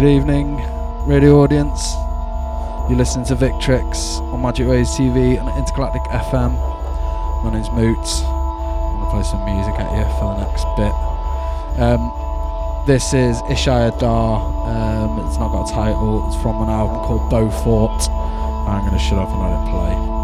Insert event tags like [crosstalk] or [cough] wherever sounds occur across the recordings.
Good evening, radio audience. You're listening to Victrix on Magic Waves TV and Intergalactic FM. My name's Moots. I'm to play some music at you for the next bit. Um, this is Ishai Adar. Um, it's not got a title. It's from an album called Beaufort. I'm going to shut up and let it play.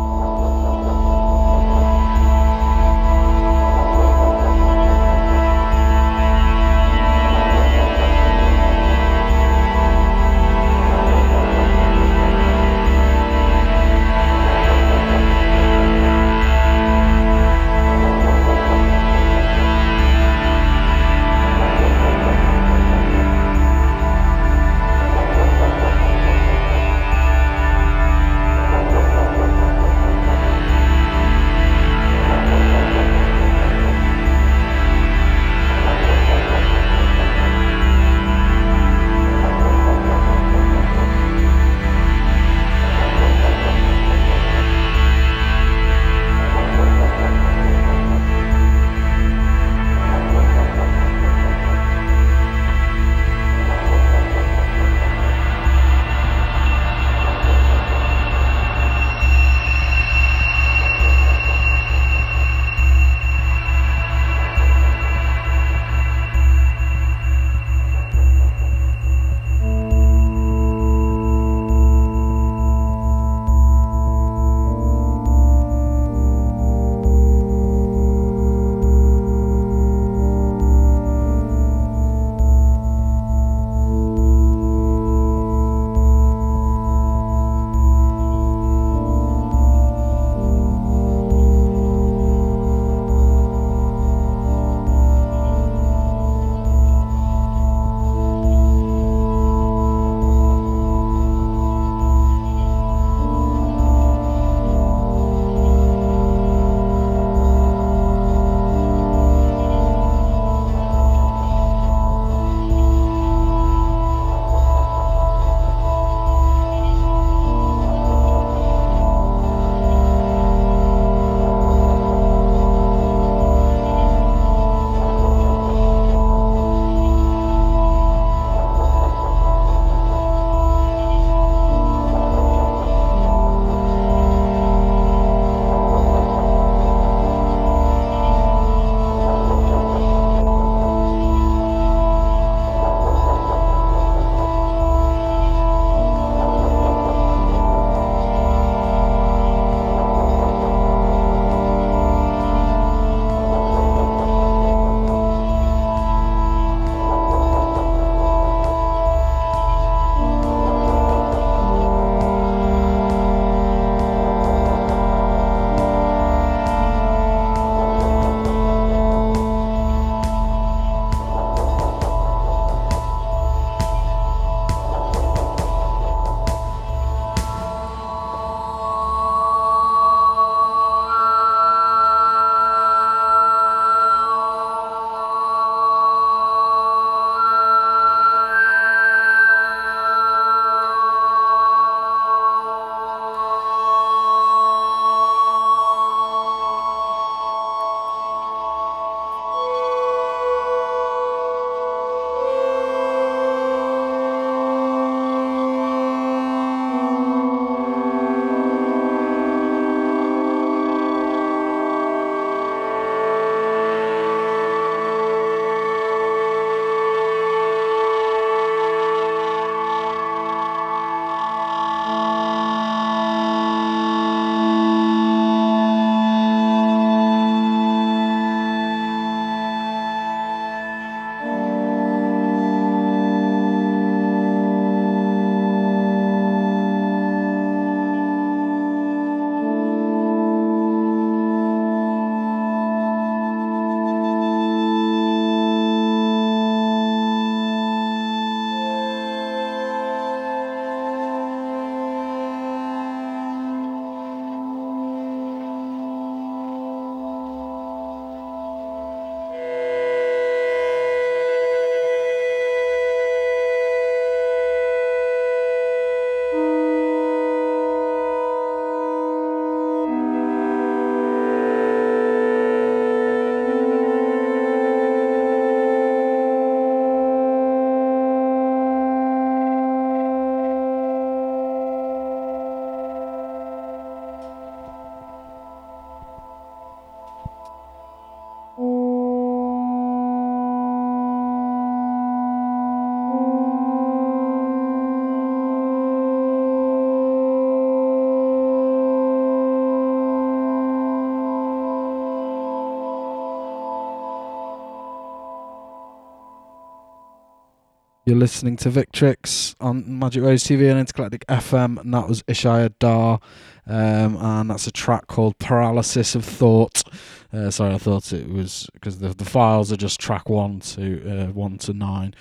You're listening to Victrix on Magic Waves TV and Intergalactic FM, and that was Ishai Adar, um, and that's a track called Paralysis of Thought. Uh, sorry, I thought it was because the the files are just track one to uh, one to nine,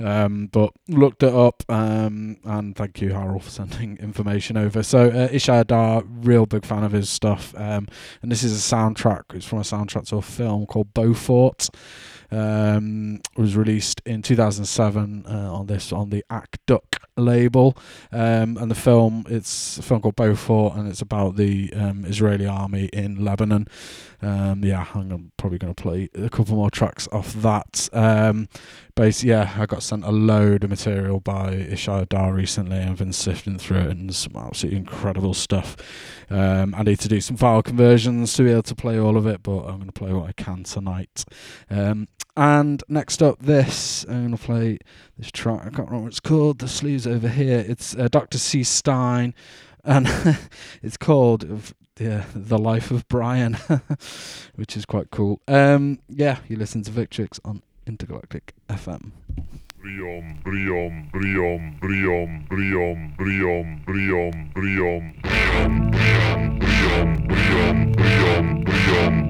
um, but looked it up, um, and thank you Harold for sending [laughs] information over. So uh, Ishaya Dar, real big fan of his stuff, um, and this is a soundtrack. It's from a soundtrack to a film called Beaufort um, was released in 2007 uh, on this on the Akduk label, um, and the film it's a film called Beaufort, and it's about the um, Israeli army in Lebanon. Um, yeah, I'm probably going to play a couple more tracks off that. Um, basically, yeah, I got sent a load of material by Ishai Adar recently. And I've been sifting through it, and some absolutely incredible stuff. Um, I need to do some file conversions to be able to play all of it, but I'm going to play what I can tonight. Um, and next up, this I'm to play this track. I can't remember what it's called. The sleeves over here. It's uh, Dr. C. Stein, and [laughs] it's called yeah, the life of Brian, [laughs] which is quite cool. Um, yeah, you listen to Victrix on Intergalactic FM. Briom, Briom, Briom, Briom, Briom, Briom, Briom, Briom, Briom, Briom, Briom, Briom, Briom, Briom,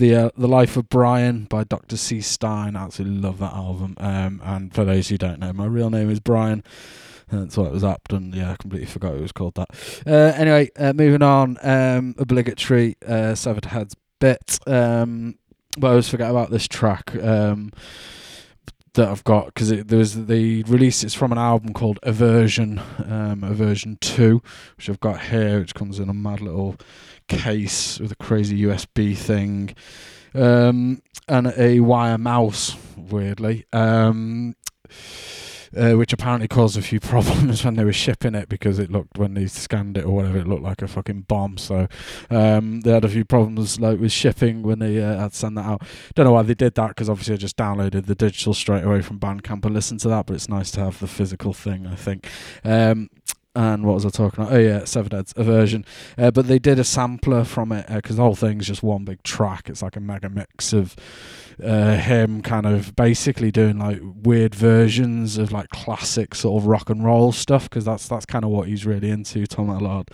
the uh, the Life of Brian by Dr. C. Stein. I absolutely love that album. Um, and for those who don't know, my real name is Brian. That's why it was apt, and yeah, I completely forgot it was called that. Uh, anyway, uh, moving on. Um, obligatory uh, Severed Heads bit. Um, but I always forget about this track. Um, that I've got because there was the release. It's from an album called Aversion, um, Aversion Two, which I've got here, which comes in a mad little case with a crazy USB thing. um, and a wire mouse. Weirdly, um, uh, which apparently caused a few [laughs] problems when they were shipping it because it looked when they scanned it or whatever it looked like a fucking bomb. So um, they had a few problems like with shipping when they uh, had to send that out. Don't know why they did that because obviously I just downloaded the digital straight away from Bandcamp and listened to that. But it's nice to have the physical thing. I think. Um, and what was I talking about? Oh yeah, Severed Heads version. Uh, but they did a sampler from it because uh, the whole thing's just one big track. It's like a mega mix of uh, him kind of basically doing like weird versions of like classic sort of rock and roll stuff because that's that's kind of what he's really into, Tom Ellard.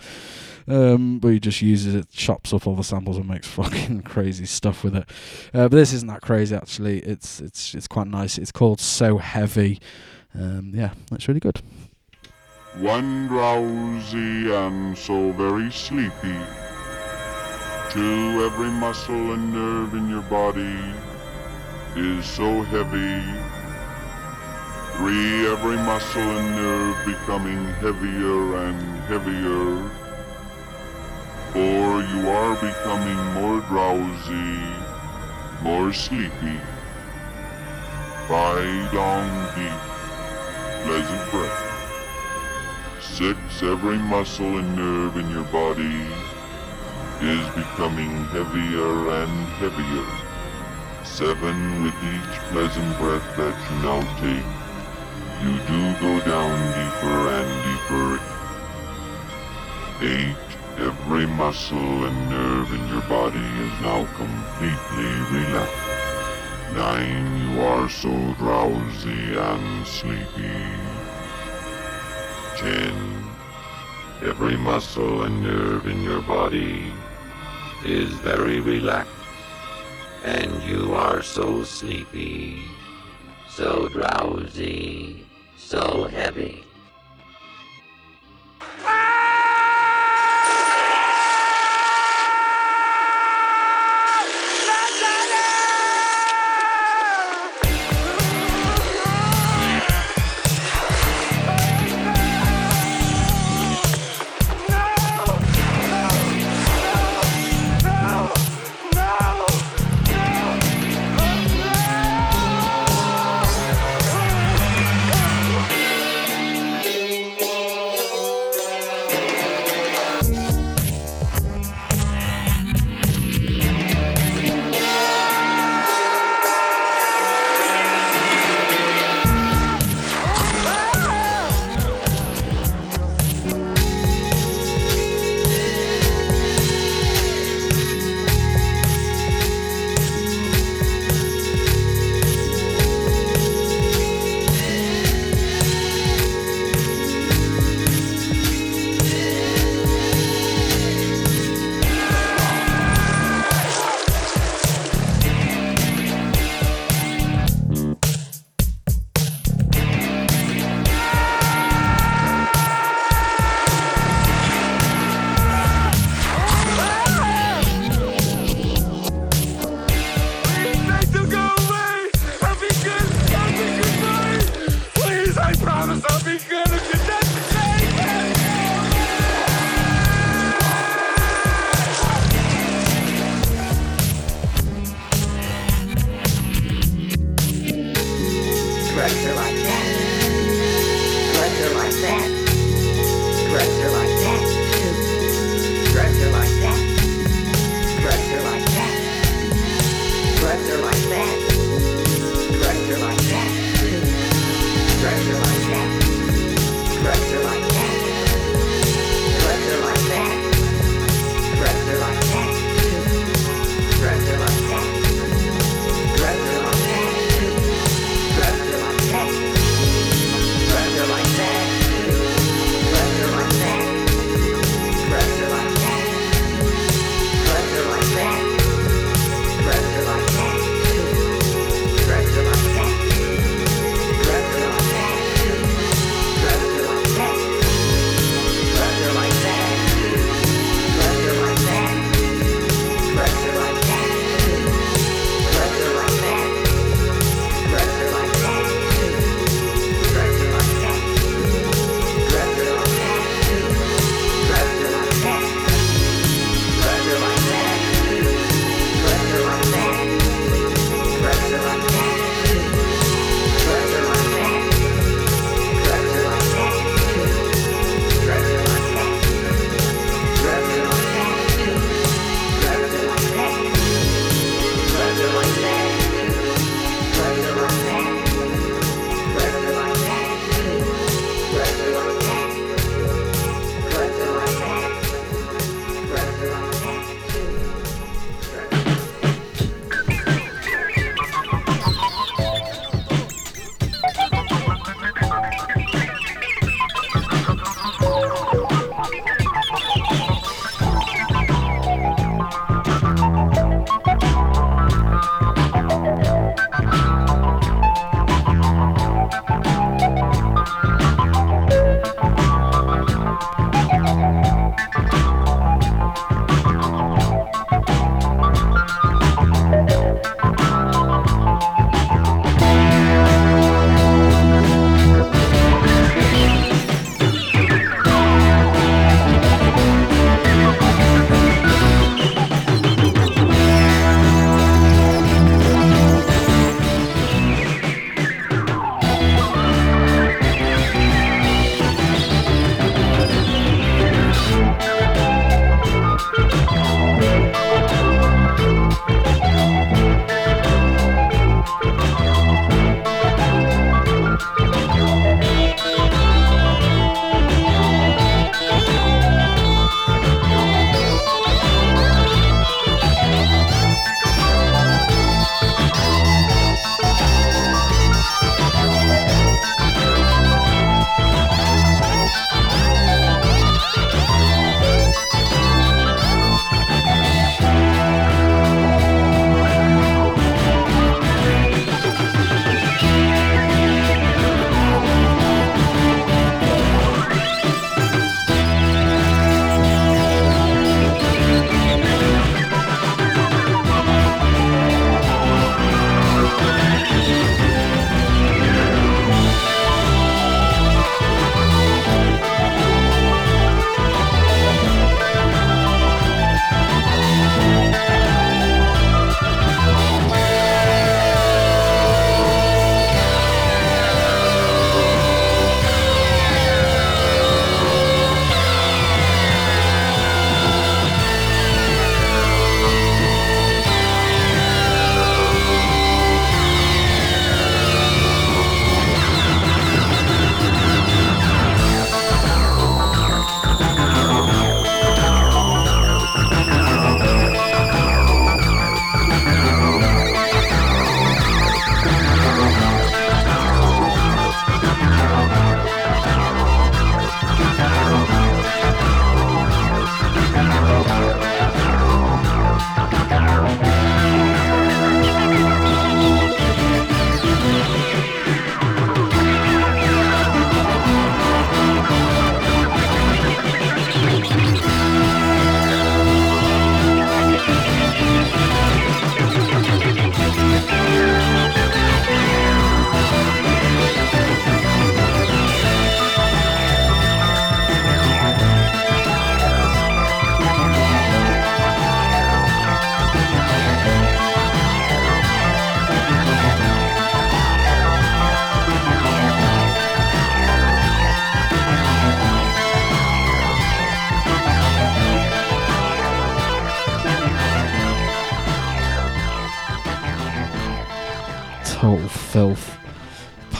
Um, but he just uses it, chops up all the samples, and makes [laughs] fucking crazy stuff with it. Uh, but this isn't that crazy actually. It's it's it's quite nice. It's called So Heavy. Um, yeah, that's really good. One drowsy and so very sleepy. Two, every muscle and nerve in your body is so heavy. Three, every muscle and nerve becoming heavier and heavier. Four, you are becoming more drowsy, more sleepy. Five, long, deep, pleasant breath. Six, every muscle and nerve in your body is becoming heavier and heavier. Seven, with each pleasant breath that you now take, you do go down deeper and deeper. Eight, every muscle and nerve in your body is now completely relaxed. Nine, you are so drowsy and sleepy. Ten, every muscle and nerve in your body is very relaxed and you are so sleepy, so drowsy, so heavy.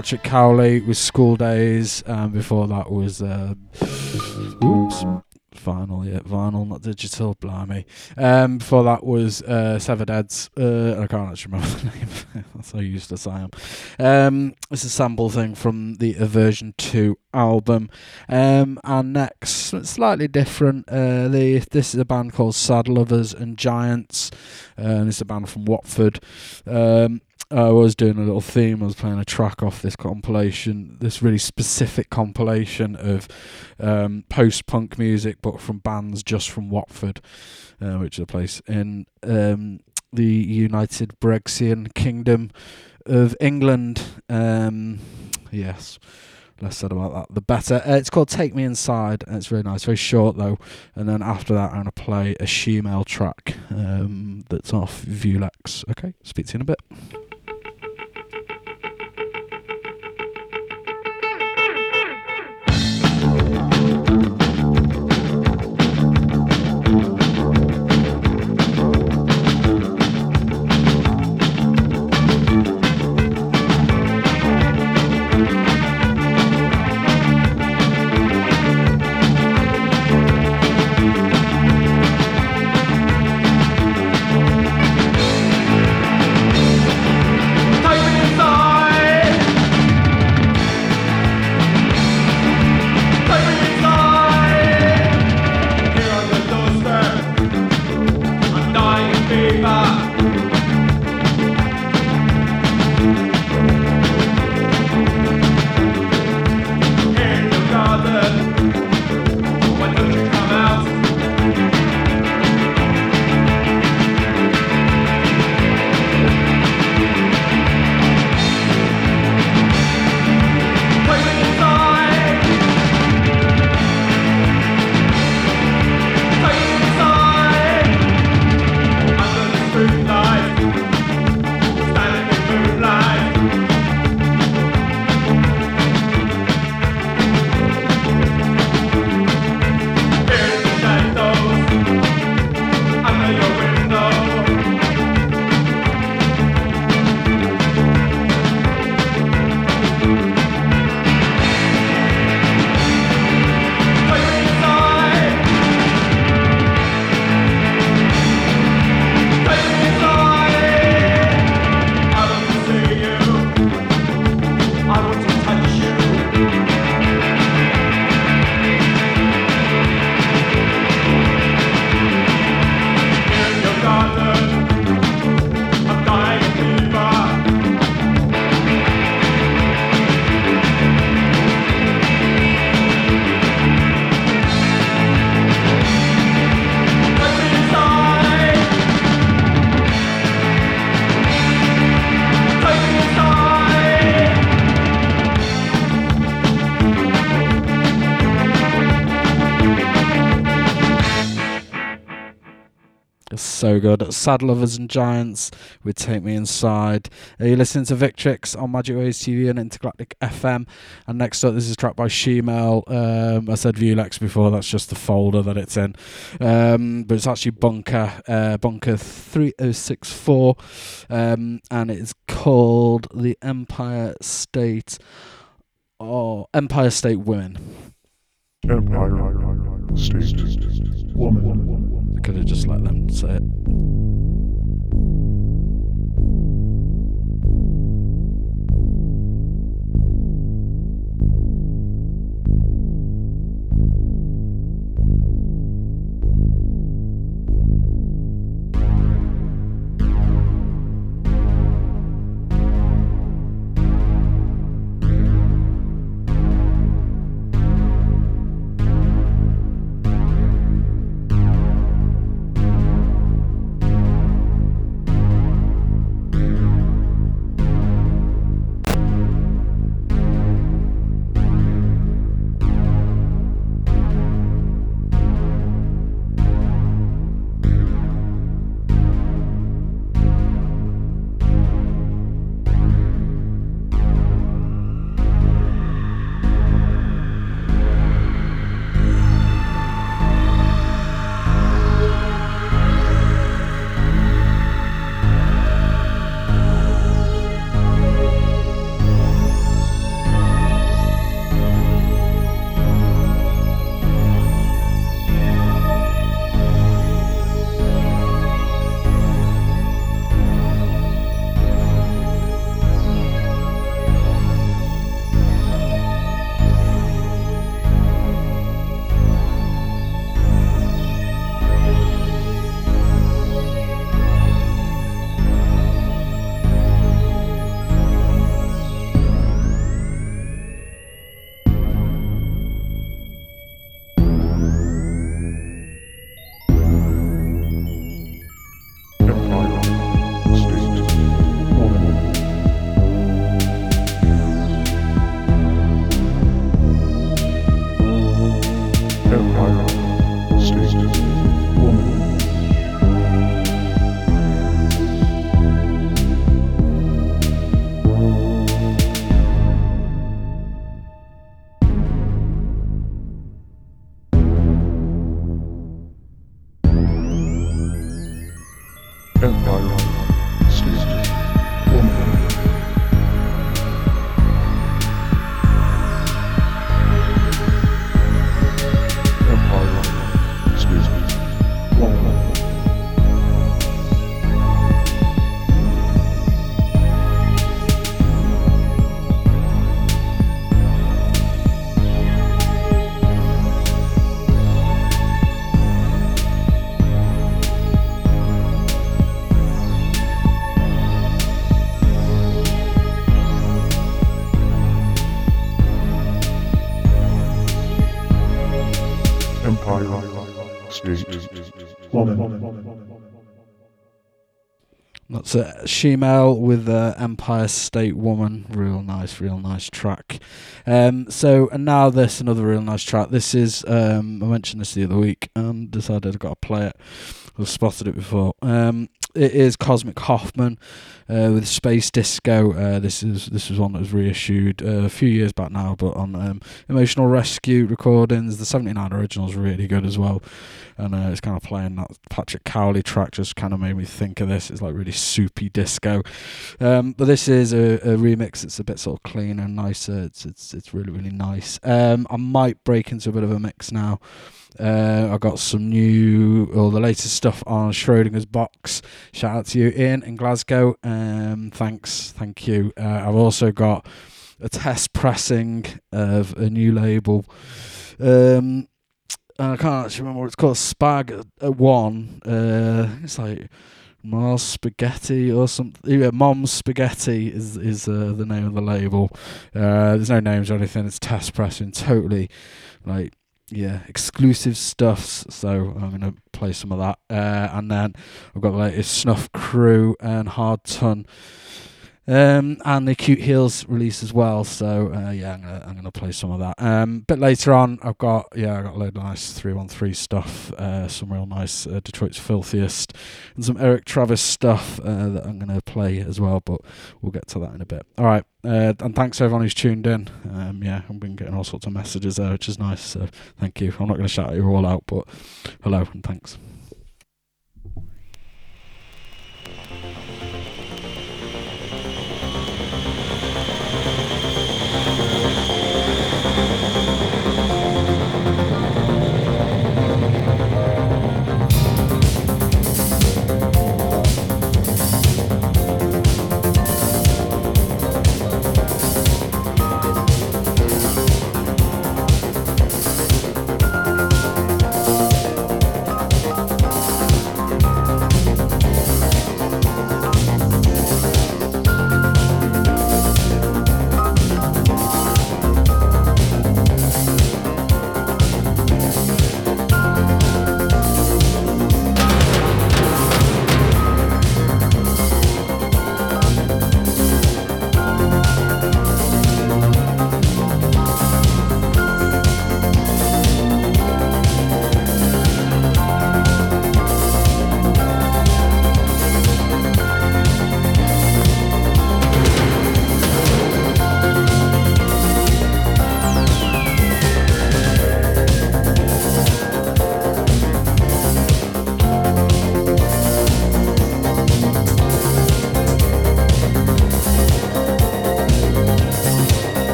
Patrick Cowley with School Daze, and before that was um, oops, vinyl, yeah, vinyl, not digital, blimey. Um, before that was uh, Severed Heads. Uh, I can't actually remember [laughs] the name. That's how useless I am. Um, it's a sample thing from the Aversion 2 album. Um, and next, slightly different. Uh, the, this is a band called Sad Lovers and Giants. Uh, and it's a band from Watford. Um, I was doing a little theme. I was playing a track off this compilation, this really specific compilation of um, post-punk music, but from bands just from Watford, uh, which is a place in um, the United Brexian Kingdom of England. Um, yes, less said about that, the better. Uh, it's called Take Me Inside, and it's really nice. Very short though. And then after that, I'm gonna play a Shemale track um, that's off Vulex. Okay, speak to you in a bit. Good. Sad Lovers and Giants would Take Me Inside. You're you listening to Victrix on Magic Waves TV and Intergalactic FM? And next up, this is a track by Shemale. Um, I said Vulex before, that's just the folder that it's in. Um, but it's actually Bunker, uh, Bunker 3064. Um, and it's called The Empire State. Oh, Empire State Women. Empire State Woman. Could have just let them say it. A Shemale with uh, Empire State Woman. Real nice, real nice track. Um, so, and now this, another real nice track. This is, um, I mentioned this the other week and decided I've got to play it. I've spotted it before. Um, it is Cosmic Hoffman uh, with Space Disco. Uh, this is this was one that was reissued uh, a few years back now, but on um, Emotional Rescue recordings. The '79 original is really good as well, and uh, it's kind of playing that Patrick Cowley track. Just kind of made me think of this. It's like really soupy disco, um, but this is a, a remix. It's a bit sort of cleaner and nicer. It's it's it's really really nice. Um, I might break into a bit of a mix now. Uh, I got some new or the latest stuff on Schrodinger's box. Shout out to you, Ian in Glasgow. Um, thanks, thank you. Uh, I've also got a test pressing of a new label. Um, I can't actually remember what it's called. Spag one. Uh, it's like Mars Spaghetti or something. Yeah, Mom's Spaghetti is is uh, the name of the label. Uh, there's no names or anything. It's test pressing. Totally, like yeah, exclusive stuffs. So I'm gonna play some of that, uh, and then I've got the latest Snuff Crew and Hard Ton, um, and the Cute Heels release as well. So uh, yeah, I'm gonna I'm gonna play some of that. Um, bit later on, I've got yeah, I got a load of nice three one three stuff, uh, some real nice uh, Detroit's Filthiest, and some Erik Travis stuff uh, that I'm gonna play as well. But we'll get to that in a bit. All right. Uh, and thanks everyone who's tuned in. Um, yeah, I've been getting all sorts of messages there, which is nice. So thank you. I'm not to shout you all out, but hello and thanks.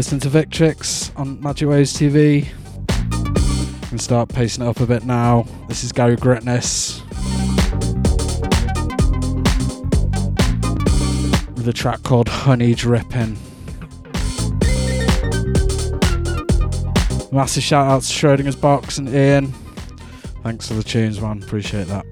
Listening to Victrix on Magic Waves TV. Can start pacing it up a bit now. This is Gary Gritness with a track called Honey Dripping. Massive shout out to Schrodinger's Box and Ian. Thanks for the tunes, man. Appreciate that.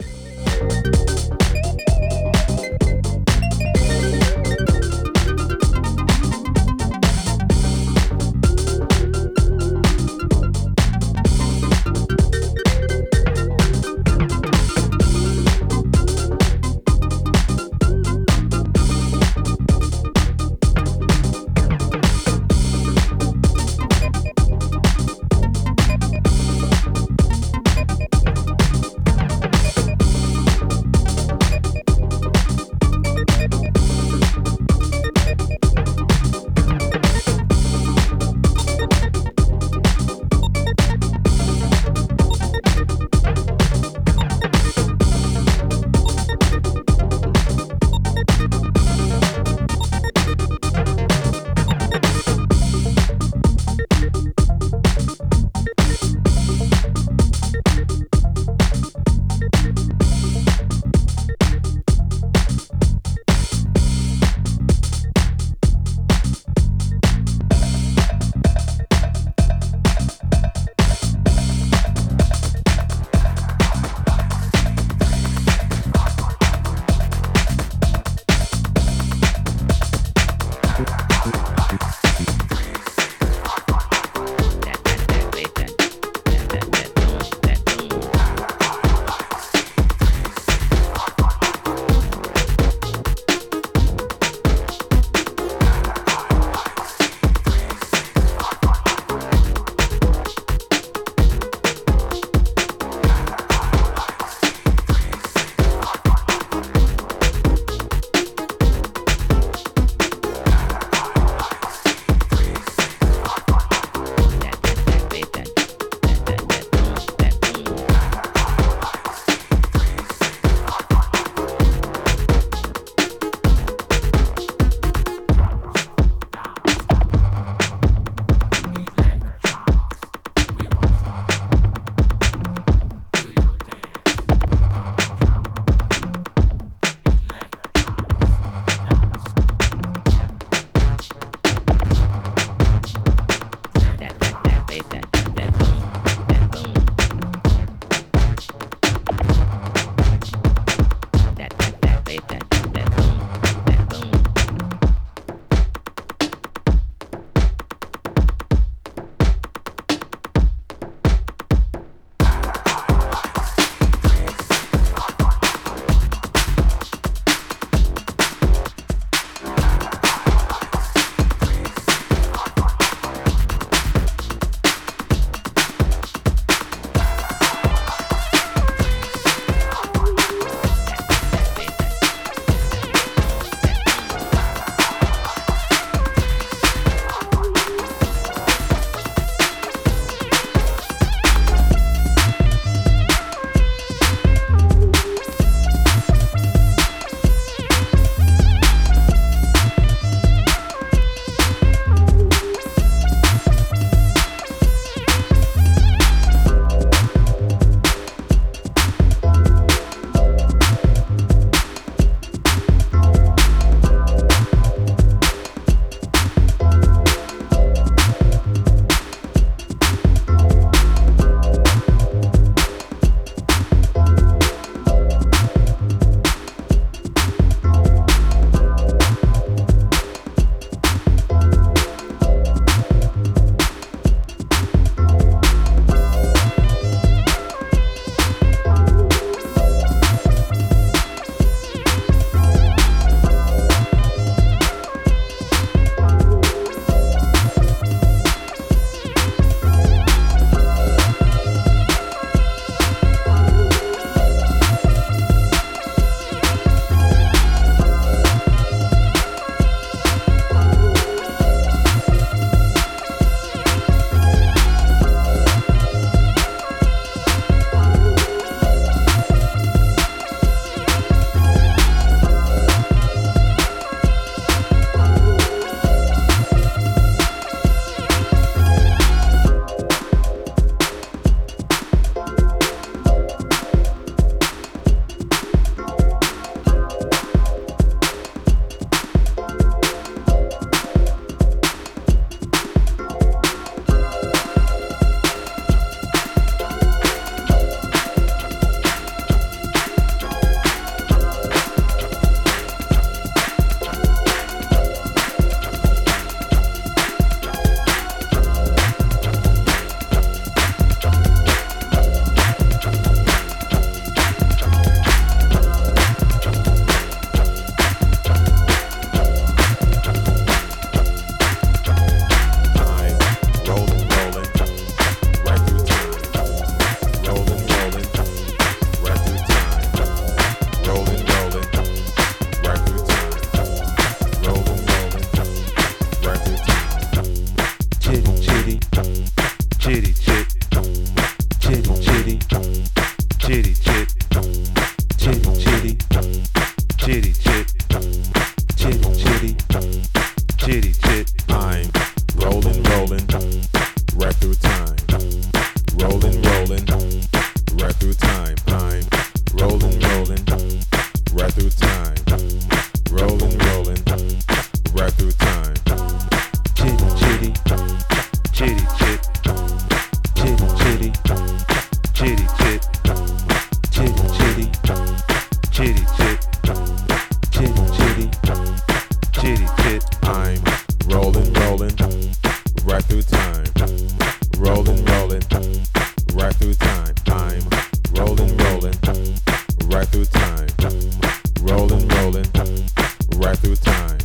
right through time.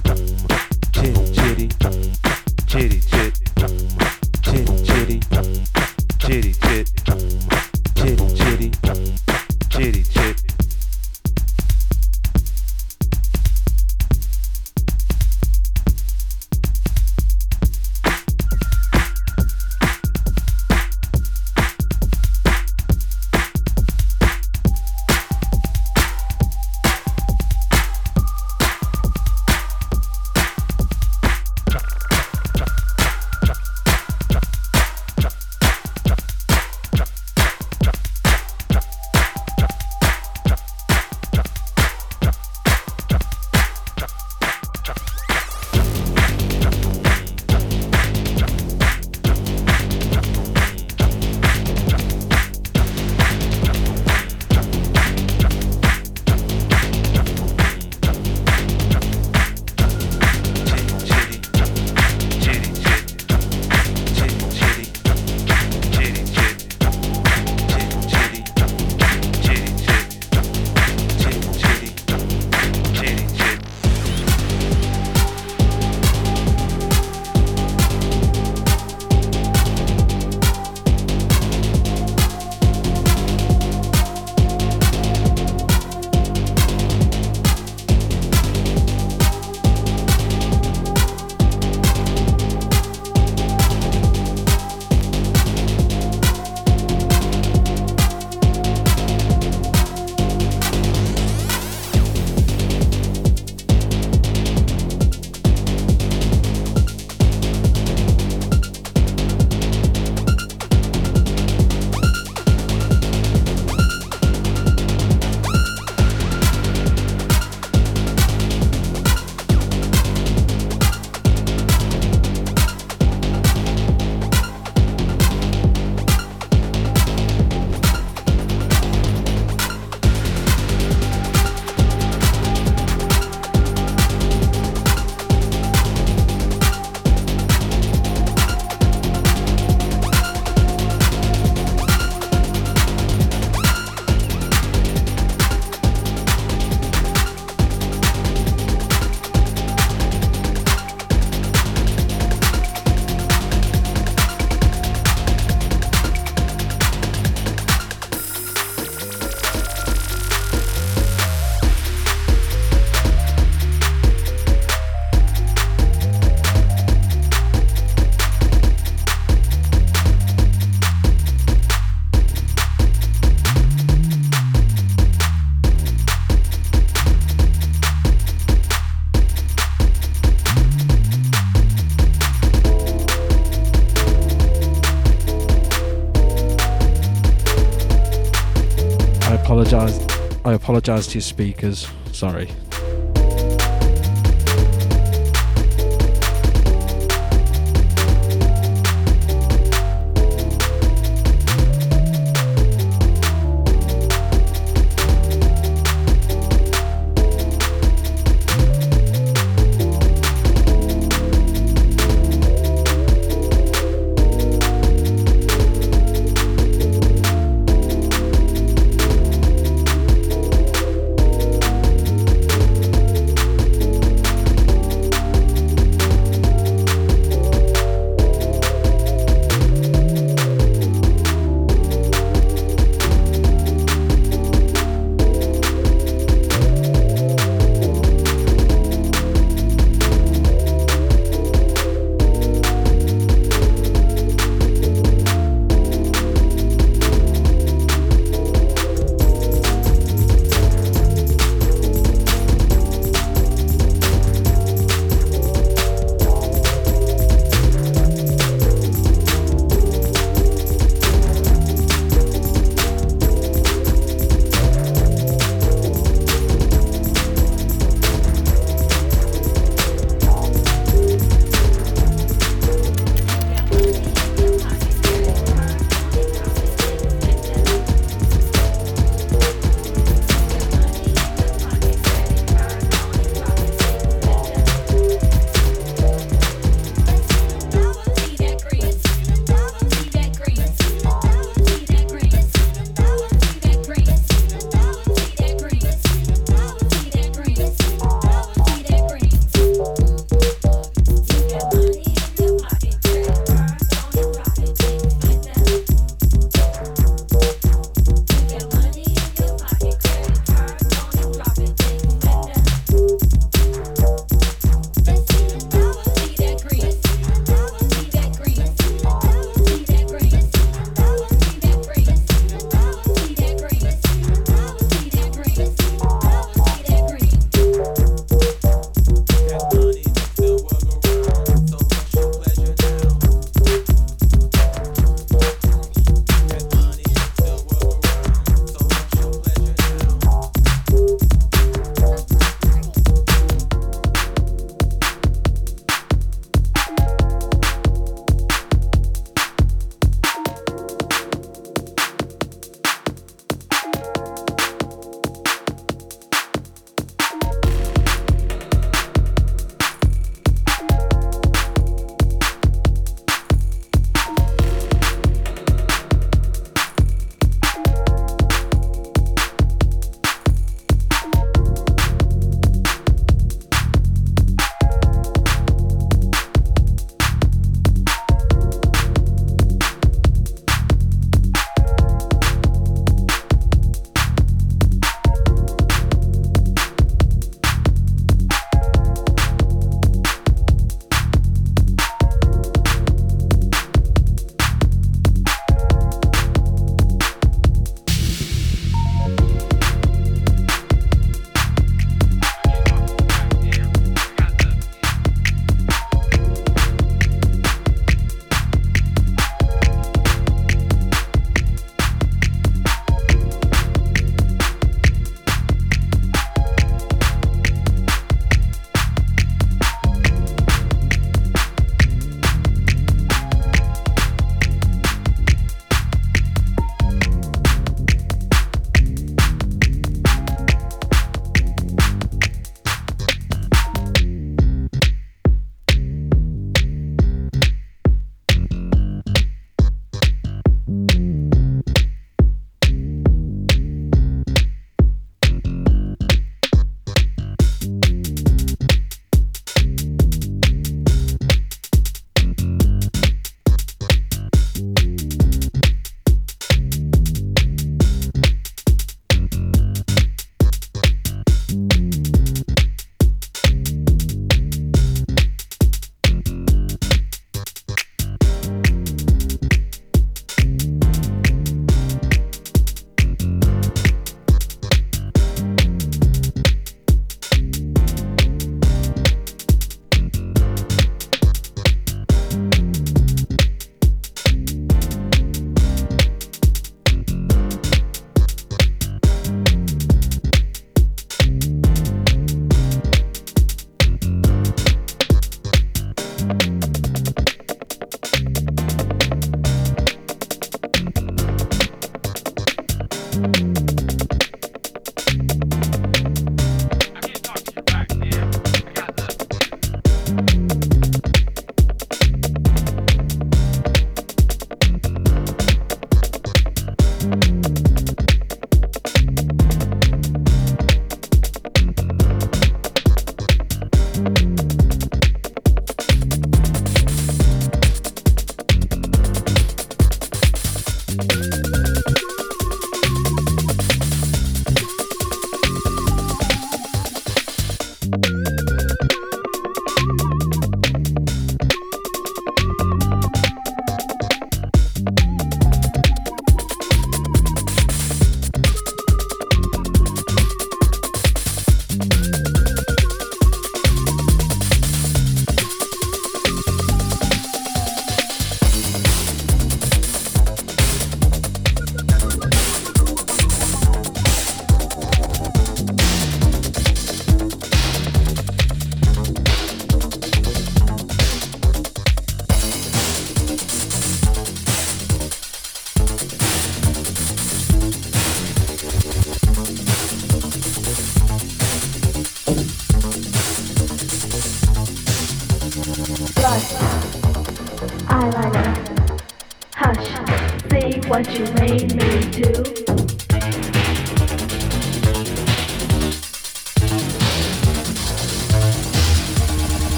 I apologise to your speakers. Sorry.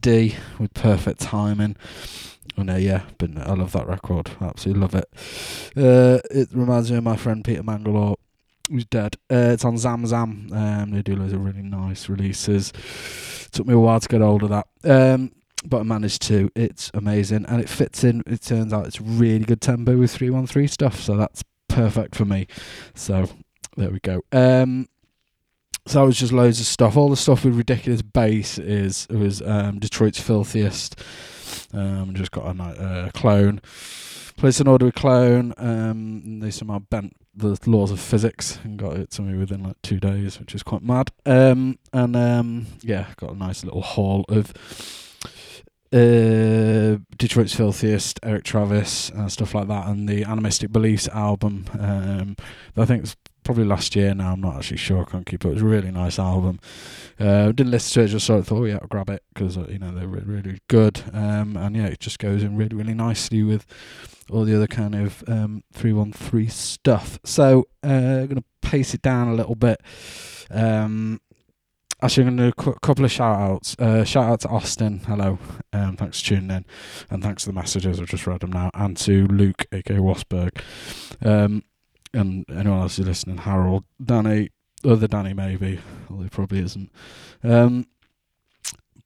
RSD with perfect timing. Oh no, yeah, but I love that record. Absolutely love it. Uh, it reminds me of my friend Peter Mangalore, who's dead. Uh, it's on Zam Zam. Um, they do loads of really nice releases. Took me a while to get hold of that. Um, but I managed to. It's amazing, and it fits in. It turns out it's really good tempo with three one three stuff. So that's perfect for me. So there we go. Um, so it was just loads of stuff. All the stuff with ridiculous bass is was um, Detroit's filthiest. Um, just got a uh, clone. Placed an order with clone. Um, they somehow bent the laws of physics and got it to me within like two days, which is quite mad. Um, and um, yeah, got a nice little haul of uh, Detroit's Filthiest, Erik Travis, and stuff like that, and the Animistic Beliefs album. Um, I think it's probably last year now. I'm not actually sure. I can't keep it. It was a really nice album. Uh, didn't listen to it. Just sort of thought, oh yeah, I'll grab it because uh, you know they're re- really good. Um, and yeah, it just goes in really, really nicely with all the other kind of um, three one three stuff. So uh, I'm gonna pace it down a little bit. Um, Actually, I'm going to do a couple of shout outs. Uh, shout out to Austin. Hello. Um, thanks for tuning in. And thanks to the messages. I've just read them now. And to Luke, aka Wasberg. Um, and anyone else who's listening, Harold, Danny, other Danny maybe, although he probably isn't. Um,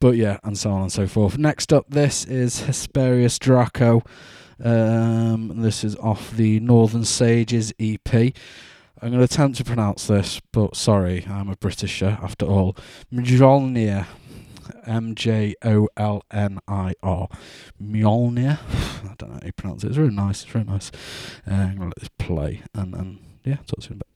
but yeah, and so on and so forth. Next up, this is Hesperius Draco. Um, this is off the Northern Sages EP. I'm going to attempt to pronounce this, but sorry, I'm a Britisher after all. Mjolnir. M J O L N I R. Mjolnir. [sighs] I don't know how you pronounce it. It's really nice. It's very nice. Uh, I'm going to let this play and, and yeah, talk to you in a bit.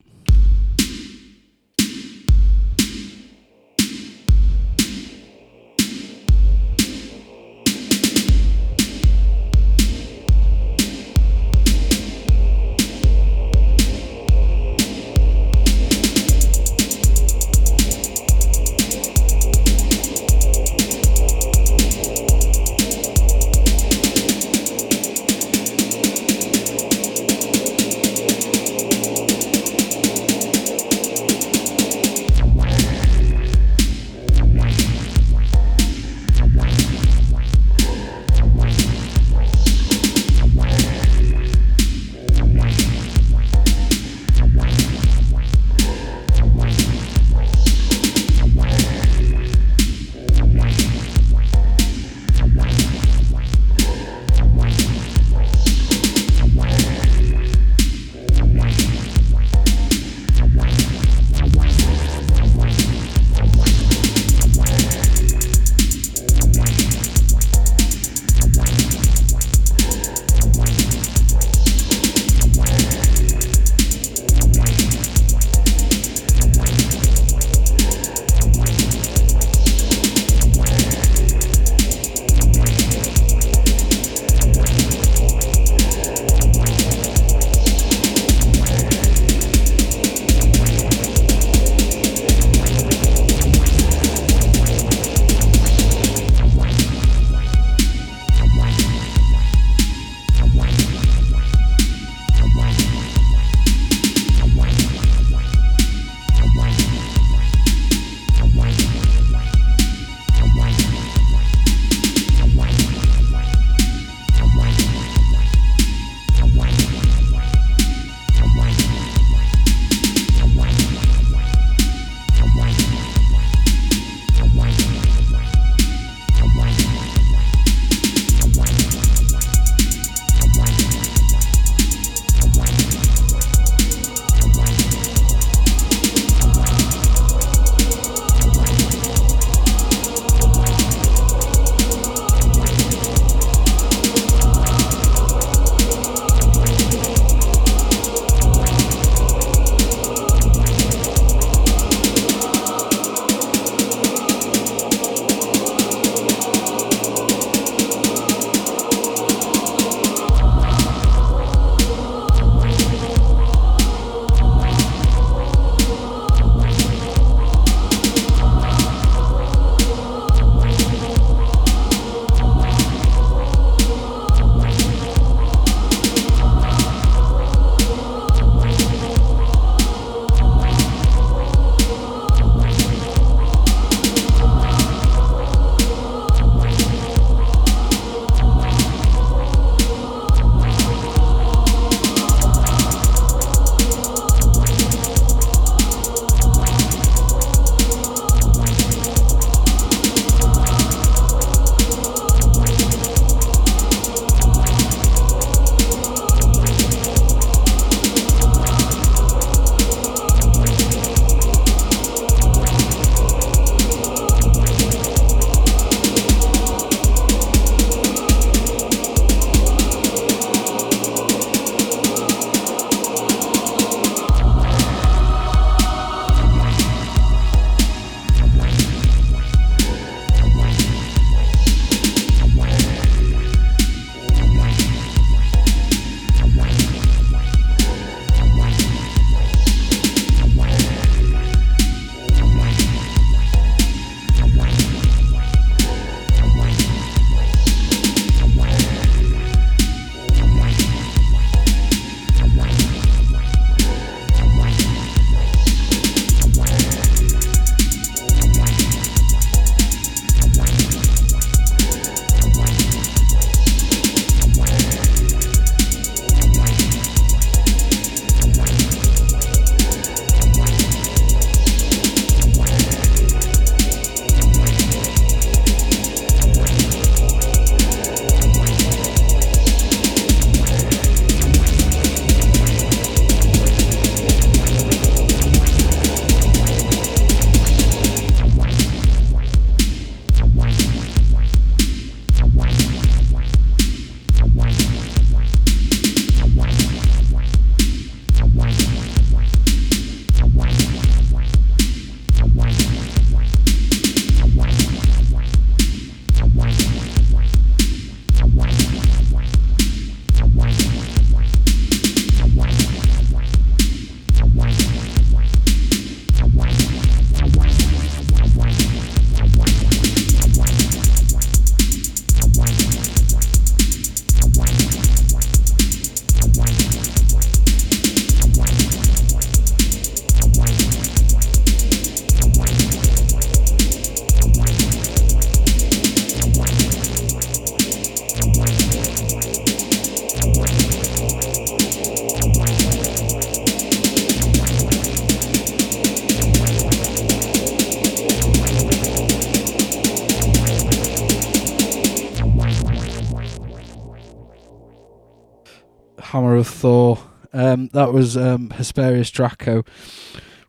That was um, Hesperius Draco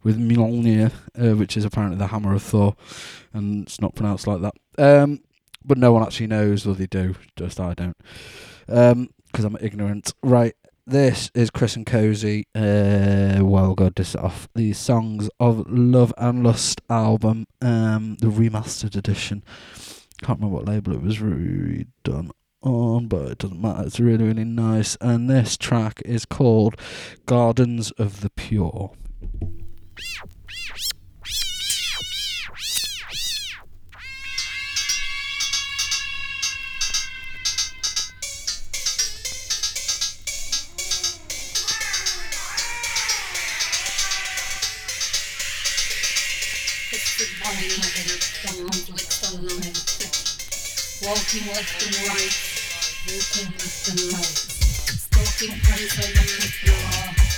with Mjolnir, uh, which is apparently the Hammer of Thor, and it's not pronounced like that. Um, but no one actually knows, or they do, just I don't, because I'm ignorant. Right, this is Chris and Cosey. Uh, well, God, this off the songs of Love and Lust album, um, the remastered edition. Can't remember what label it was redone on, but it doesn't matter. It's really, really nice. And this track is called Gardens of the Pure. Walking left and right, walking left and right, stalking place on the floor.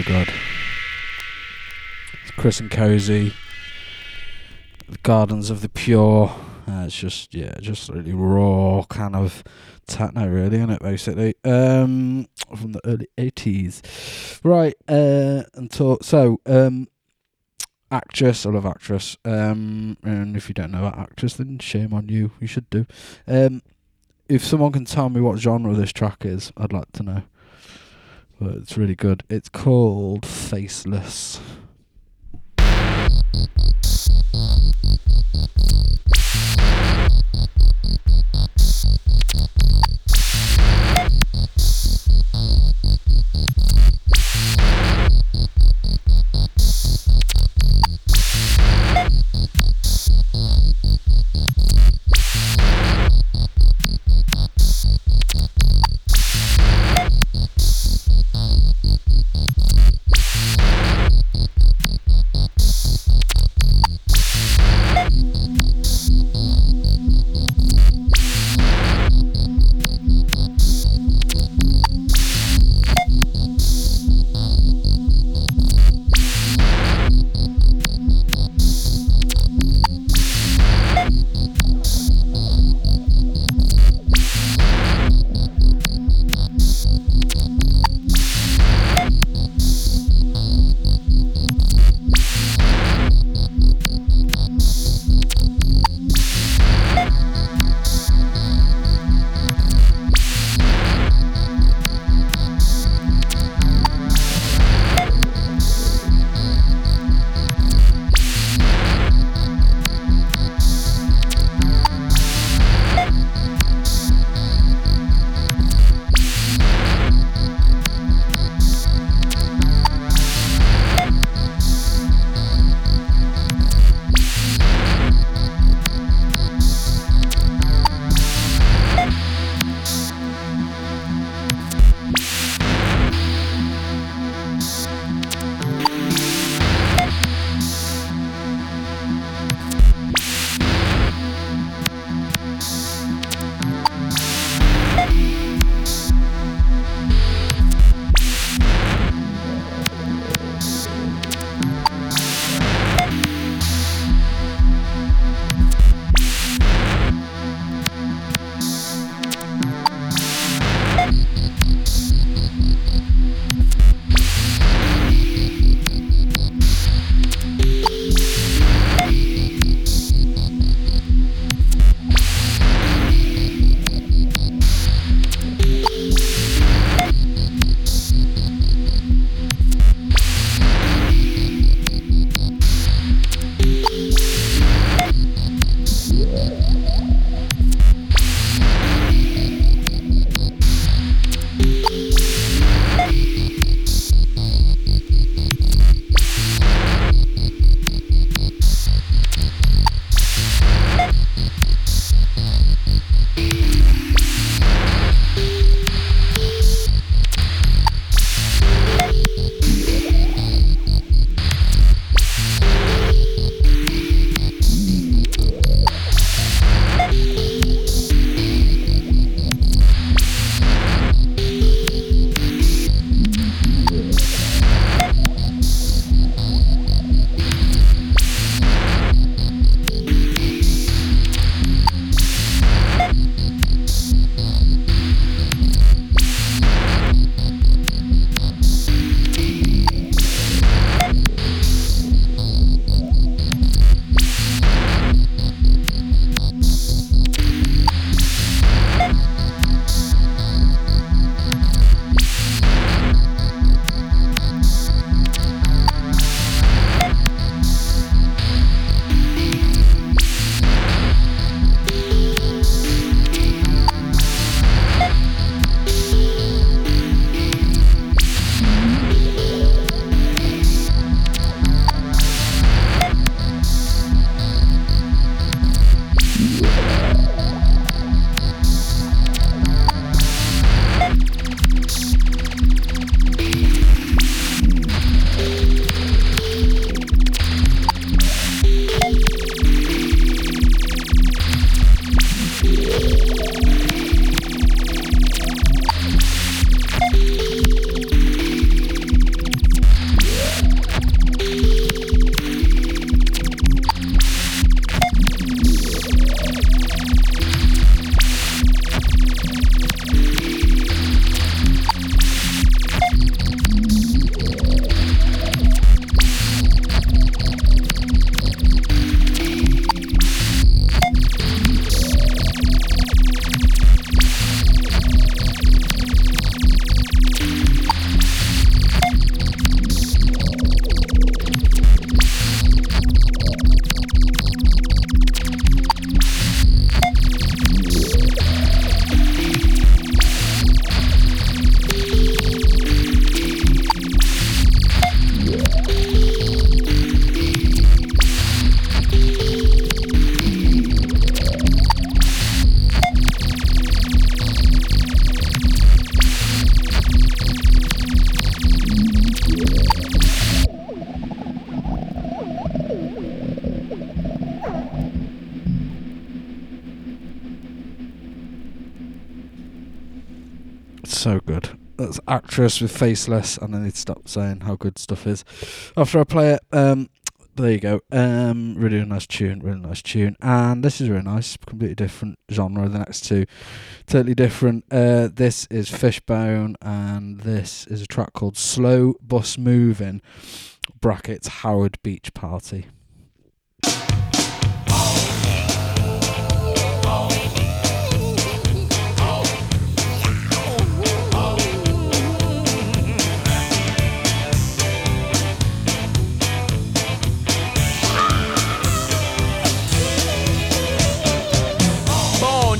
So good. It's Chris and Cosey. The Gardens of the Pure. Uh, it's just yeah, just really raw kind of techno, really, isn't it? Basically, um, from the early eighties, right? Uh, and talk. So, um, actress, I love actress. Um, and if you don't know that actress, then shame on you. You should do. Um, if someone can tell me what genre this track is, I'd like to know but it's really good. It's called Faceless. after us with Faceless, and then they'd stop saying how good stuff is after I play it. Um, there you go. Um, really, really nice tune, really nice tune. And this is really nice, completely different genre than the next two. Totally different. Uh, this is Fishbone, and this is a track called Slow Bus Moving, brackets Howard Beach Party.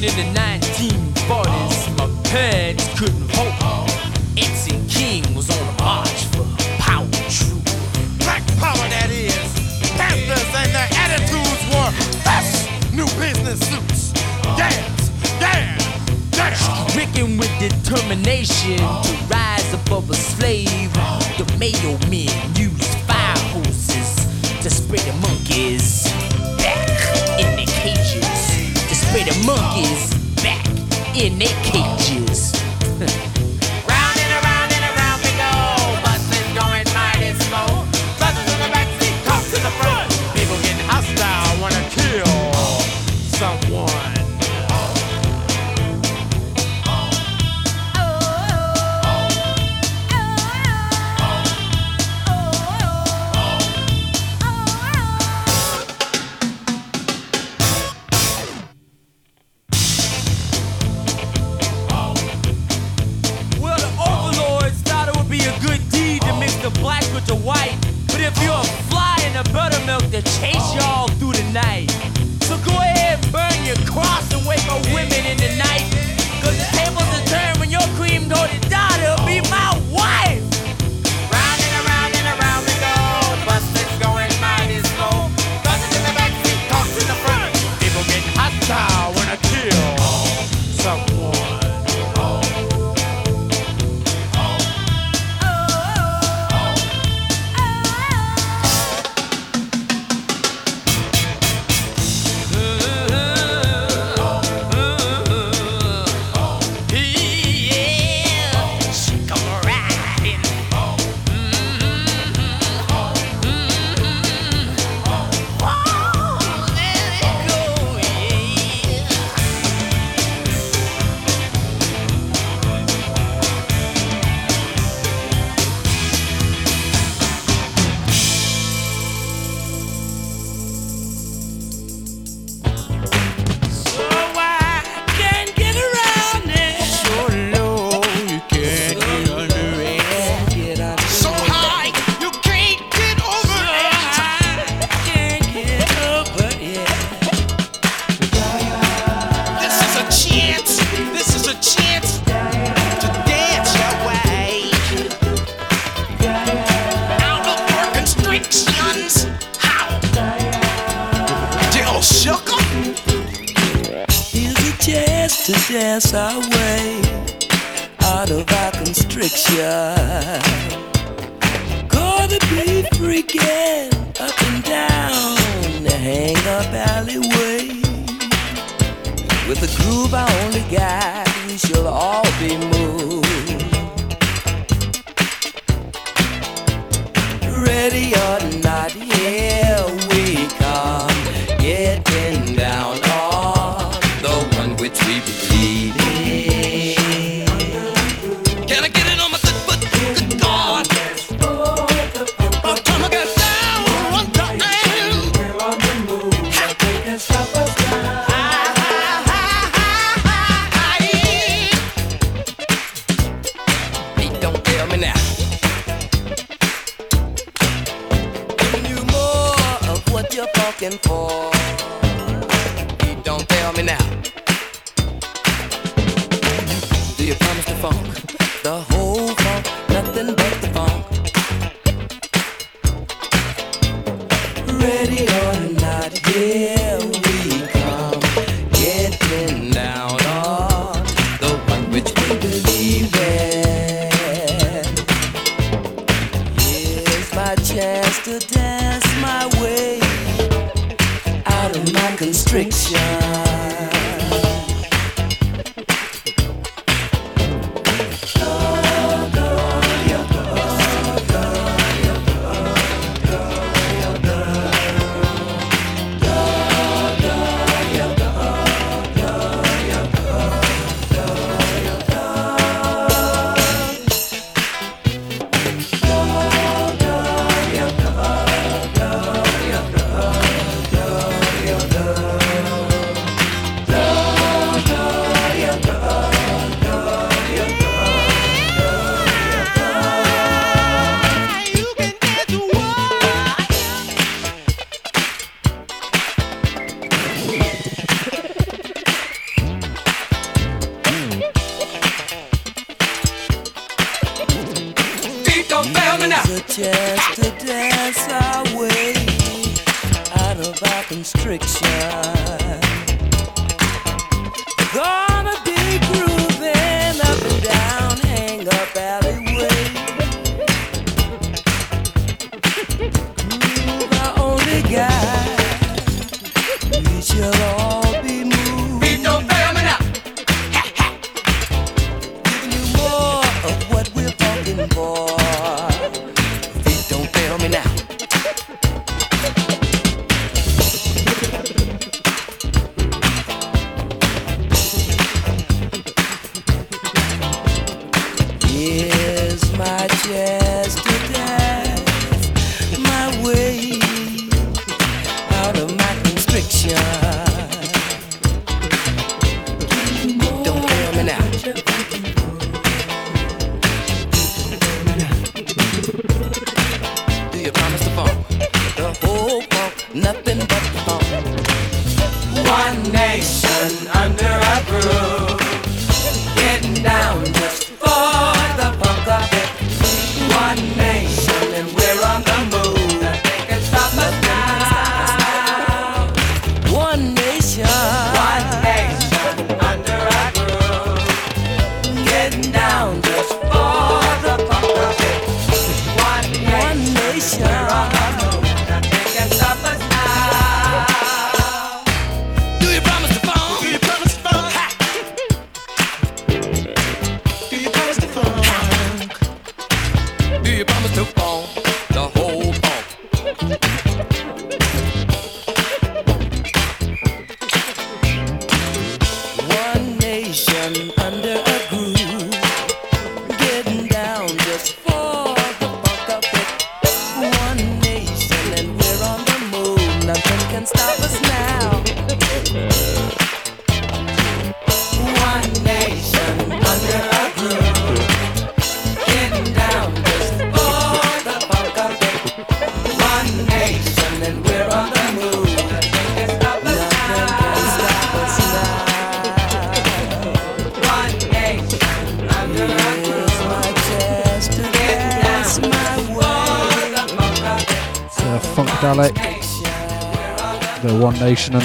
born in the 1940s. My parents couldn't hold me. Etsy King was on the march for power, true. Black power, that is. Panthers and their attitudes were fresh. New business suits. Dance, dance, dance. Stricken with determination to rise above a slave. The Mayo men used fire hoses to spray the monkeys back in the cages. Afraid of monkeys back in their cages. [laughs]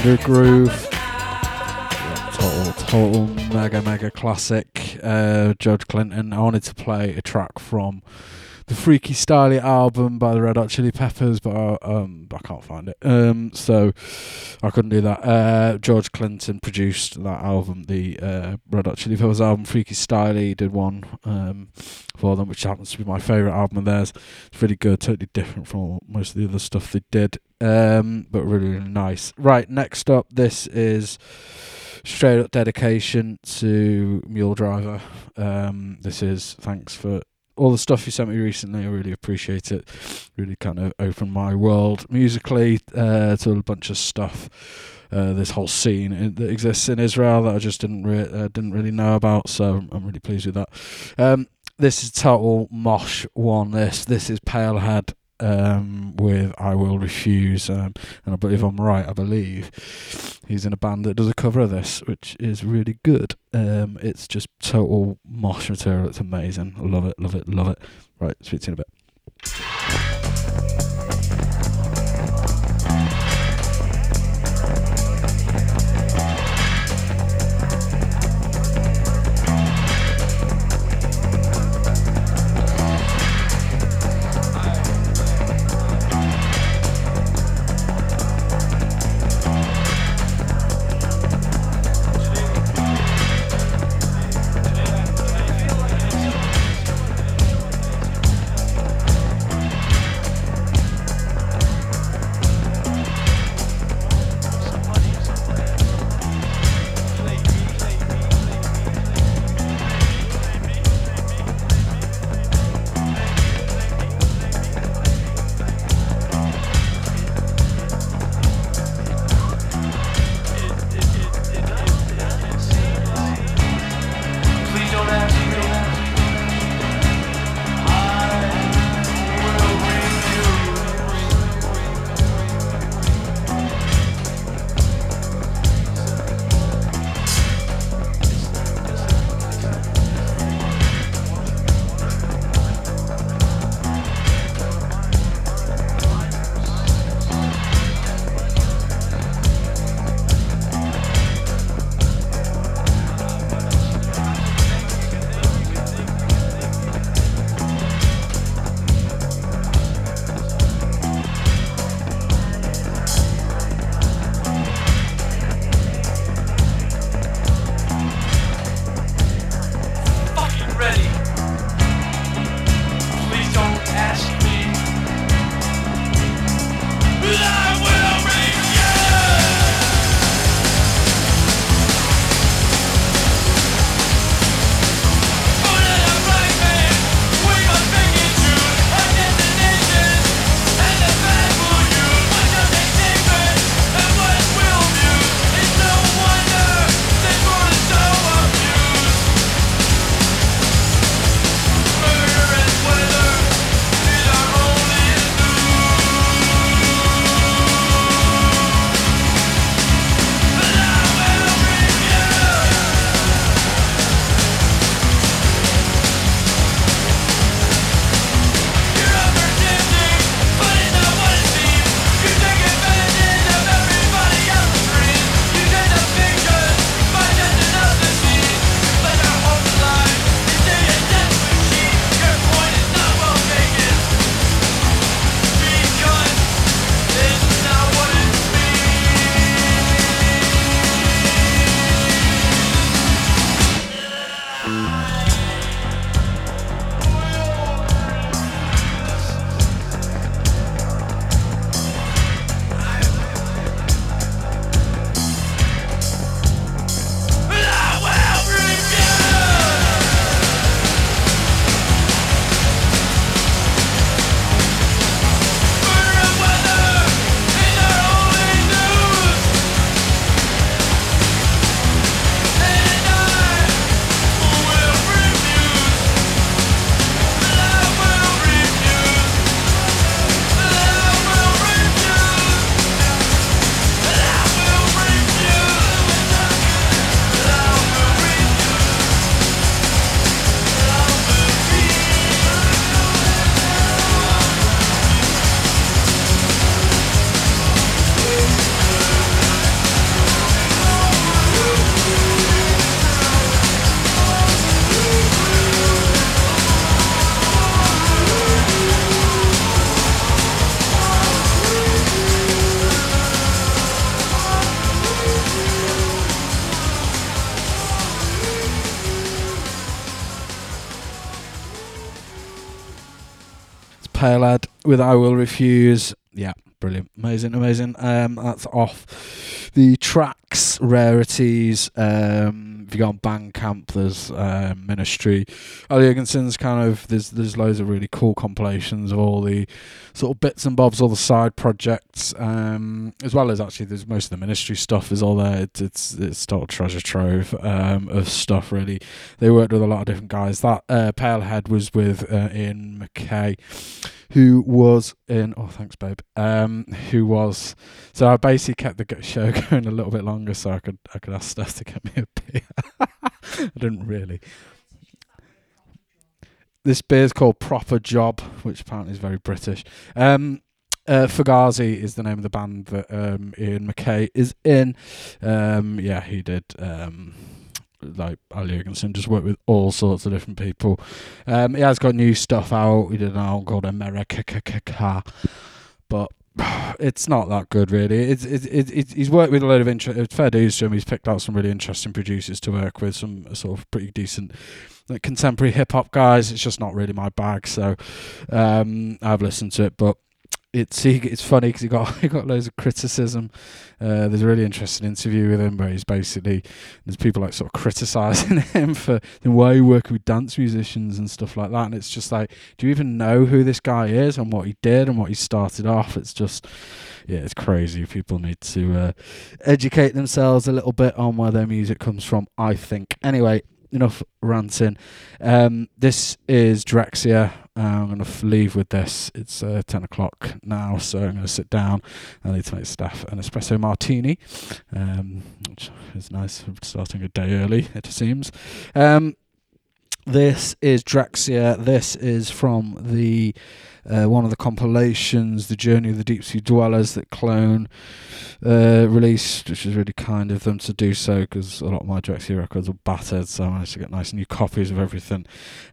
Nation Groove. Total, total mega, mega classic. Uh, George Clinton. I wanted to play a track from the Freaky Styley album by the Red Hot Chili Peppers, but I, um, I can't find it. Um, so I couldn't do that. Uh, George Clinton produced that album, the uh, Red Hot Chili Peppers album. Freaky Styley did one um, for them, which happens to be my favourite album of theirs. It's really good, totally different from most of the other stuff they did, um, but really, really nice. Right, next up, this is straight up dedication to Mule Driver. Um, this is thanks for all the stuff you sent me recently. I really appreciate it. Really kind of opened my world musically uh, to a bunch of stuff. Uh, this whole scene that exists in Israel that I just didn't re- uh, didn't really know about, so I'm, really pleased with that. Um, this is total mosh one. This this is Pailhead um, with I Will Refuse, um, and I believe I'm right. I believe he's in a band that does a cover of this, which is really good. Um, it's just total mosh material. It's amazing. I love it, love it, love it. Right, speak to you in a bit. Pailhead with I Will Refuse. Yeah, brilliant. Amazing, amazing. Um, that's off the tracks, rarities. Um, if you go on Bandcamp, there's um, Ministry. Al Jourgensen's kind of, there's, there's loads of really cool compilations of all the sort of bits and bobs, all the side projects, um, as well as actually there's most of the Ministry stuff is all there. It's, it's, it's total treasure trove um, of stuff, really. They worked with a lot of different guys. That uh, Pailhead was with uh, Ian MacKaye who was in oh thanks babe um who was so i basically kept the show going a little bit longer so i could i could ask steph to get me a beer i didn't really this beer's called proper job which apparently is very british um uh, Fugazi is the name of the band that um, Ian MacKaye is in. Um, yeah, he did um, like Al Jourgensen just worked with all sorts of different people. Um, he has got new stuff out. He did an album called America, but [sighs] it's not that good really. It's it's it's, he's worked with a lot of interest. Fair dues to him. He's picked out some really interesting producers to work with. Some sort of pretty decent. Contemporary hip hop guys, it's just not really my bag. So, um, I've listened to it, but it's it's funny because he got [laughs] he got loads of criticism. Uh, there's a really interesting interview with him where he's basically there's people like sort of criticizing [laughs] him for the way he working with dance musicians and stuff like that, and it's just like, do you even know who this guy is and what he did and what he started off? It's just yeah, it's crazy. People need to uh, educate themselves a little bit on where their music comes from. I think anyway. Enough ranting. Um, this is Drexciya. Uh, I'm going to leave with this. It's uh, 10 o'clock now, so I'm going to sit down. I need to make Steph an espresso martini, um, which is nice starting a day early, it seems. Um, this is Drexciya. This is from the uh, one of the compilations, The Journey of the Deep Sea Dwellers, that Clone uh, released, which was really kind of them to do so because a lot of my Drexciya records were battered, so I managed to get nice new copies of everything.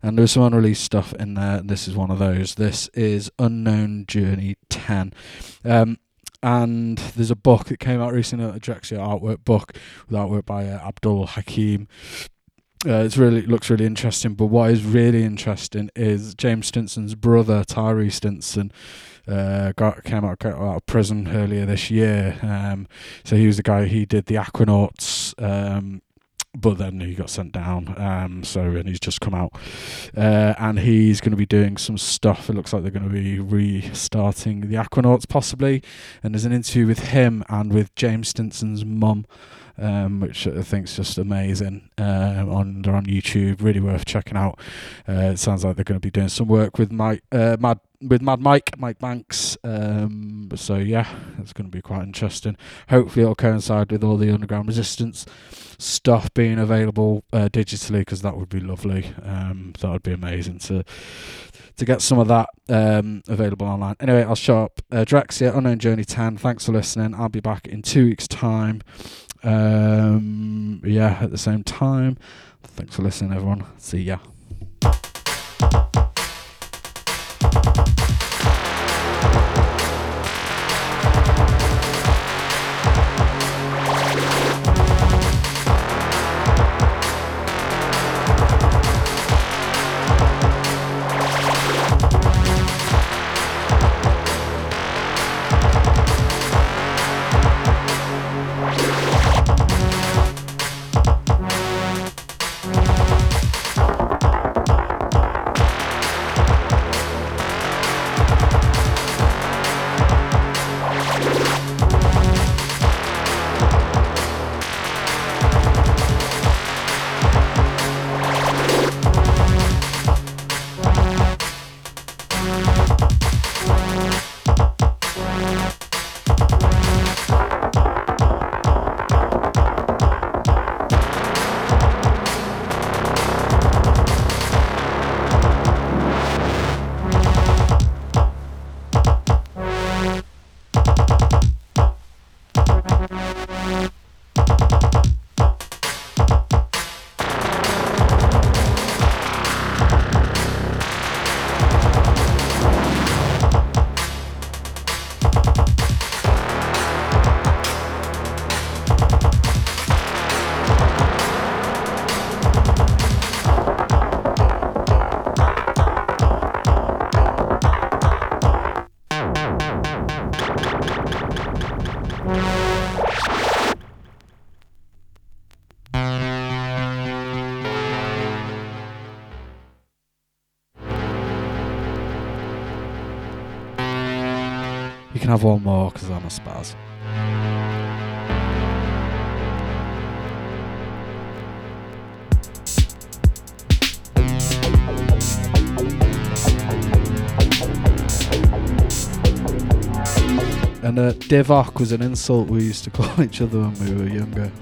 And there was some unreleased stuff in there, this is one of those. This is Unknown Journey 10. Um, and there's a book that came out recently, a Drexciya artwork book with artwork by uh, Abdul Hakim. Uh, it's really looks really interesting, but what is really interesting is James Stinson's brother Tyree Stinson uh, got came out, got out of prison earlier this year. Um, so he was the guy he did the Aquanauts, um, but then he got sent down. Um, so and he's just come out, uh, and he's going to be doing some stuff. It looks like they're going to be restarting the Aquanauts possibly. And there's an interview with him and with James Stinson's mum um, which I think is just amazing. Uh, on they're on YouTube, really worth checking out. Uh, it sounds like they're going to be doing some work with Mike, uh, Mad with Mad Mike, Mike Banks. Um, so yeah, it's going to be quite interesting. Hopefully, it'll coincide with all the underground resistance stuff being available uh, digitally because that would be lovely. Um, that would be amazing to to get some of that um, available online. Anyway, I'll show up. Uh, Drexciya, Unknown Journey 10. Thanks for listening. I'll be back in two weeks' time. Um, yeah, at the same time. Thanks for listening, everyone. See ya. Have one more because I'm a spaz. And uh, Divok was an insult we used to call [laughs] each other when we were younger.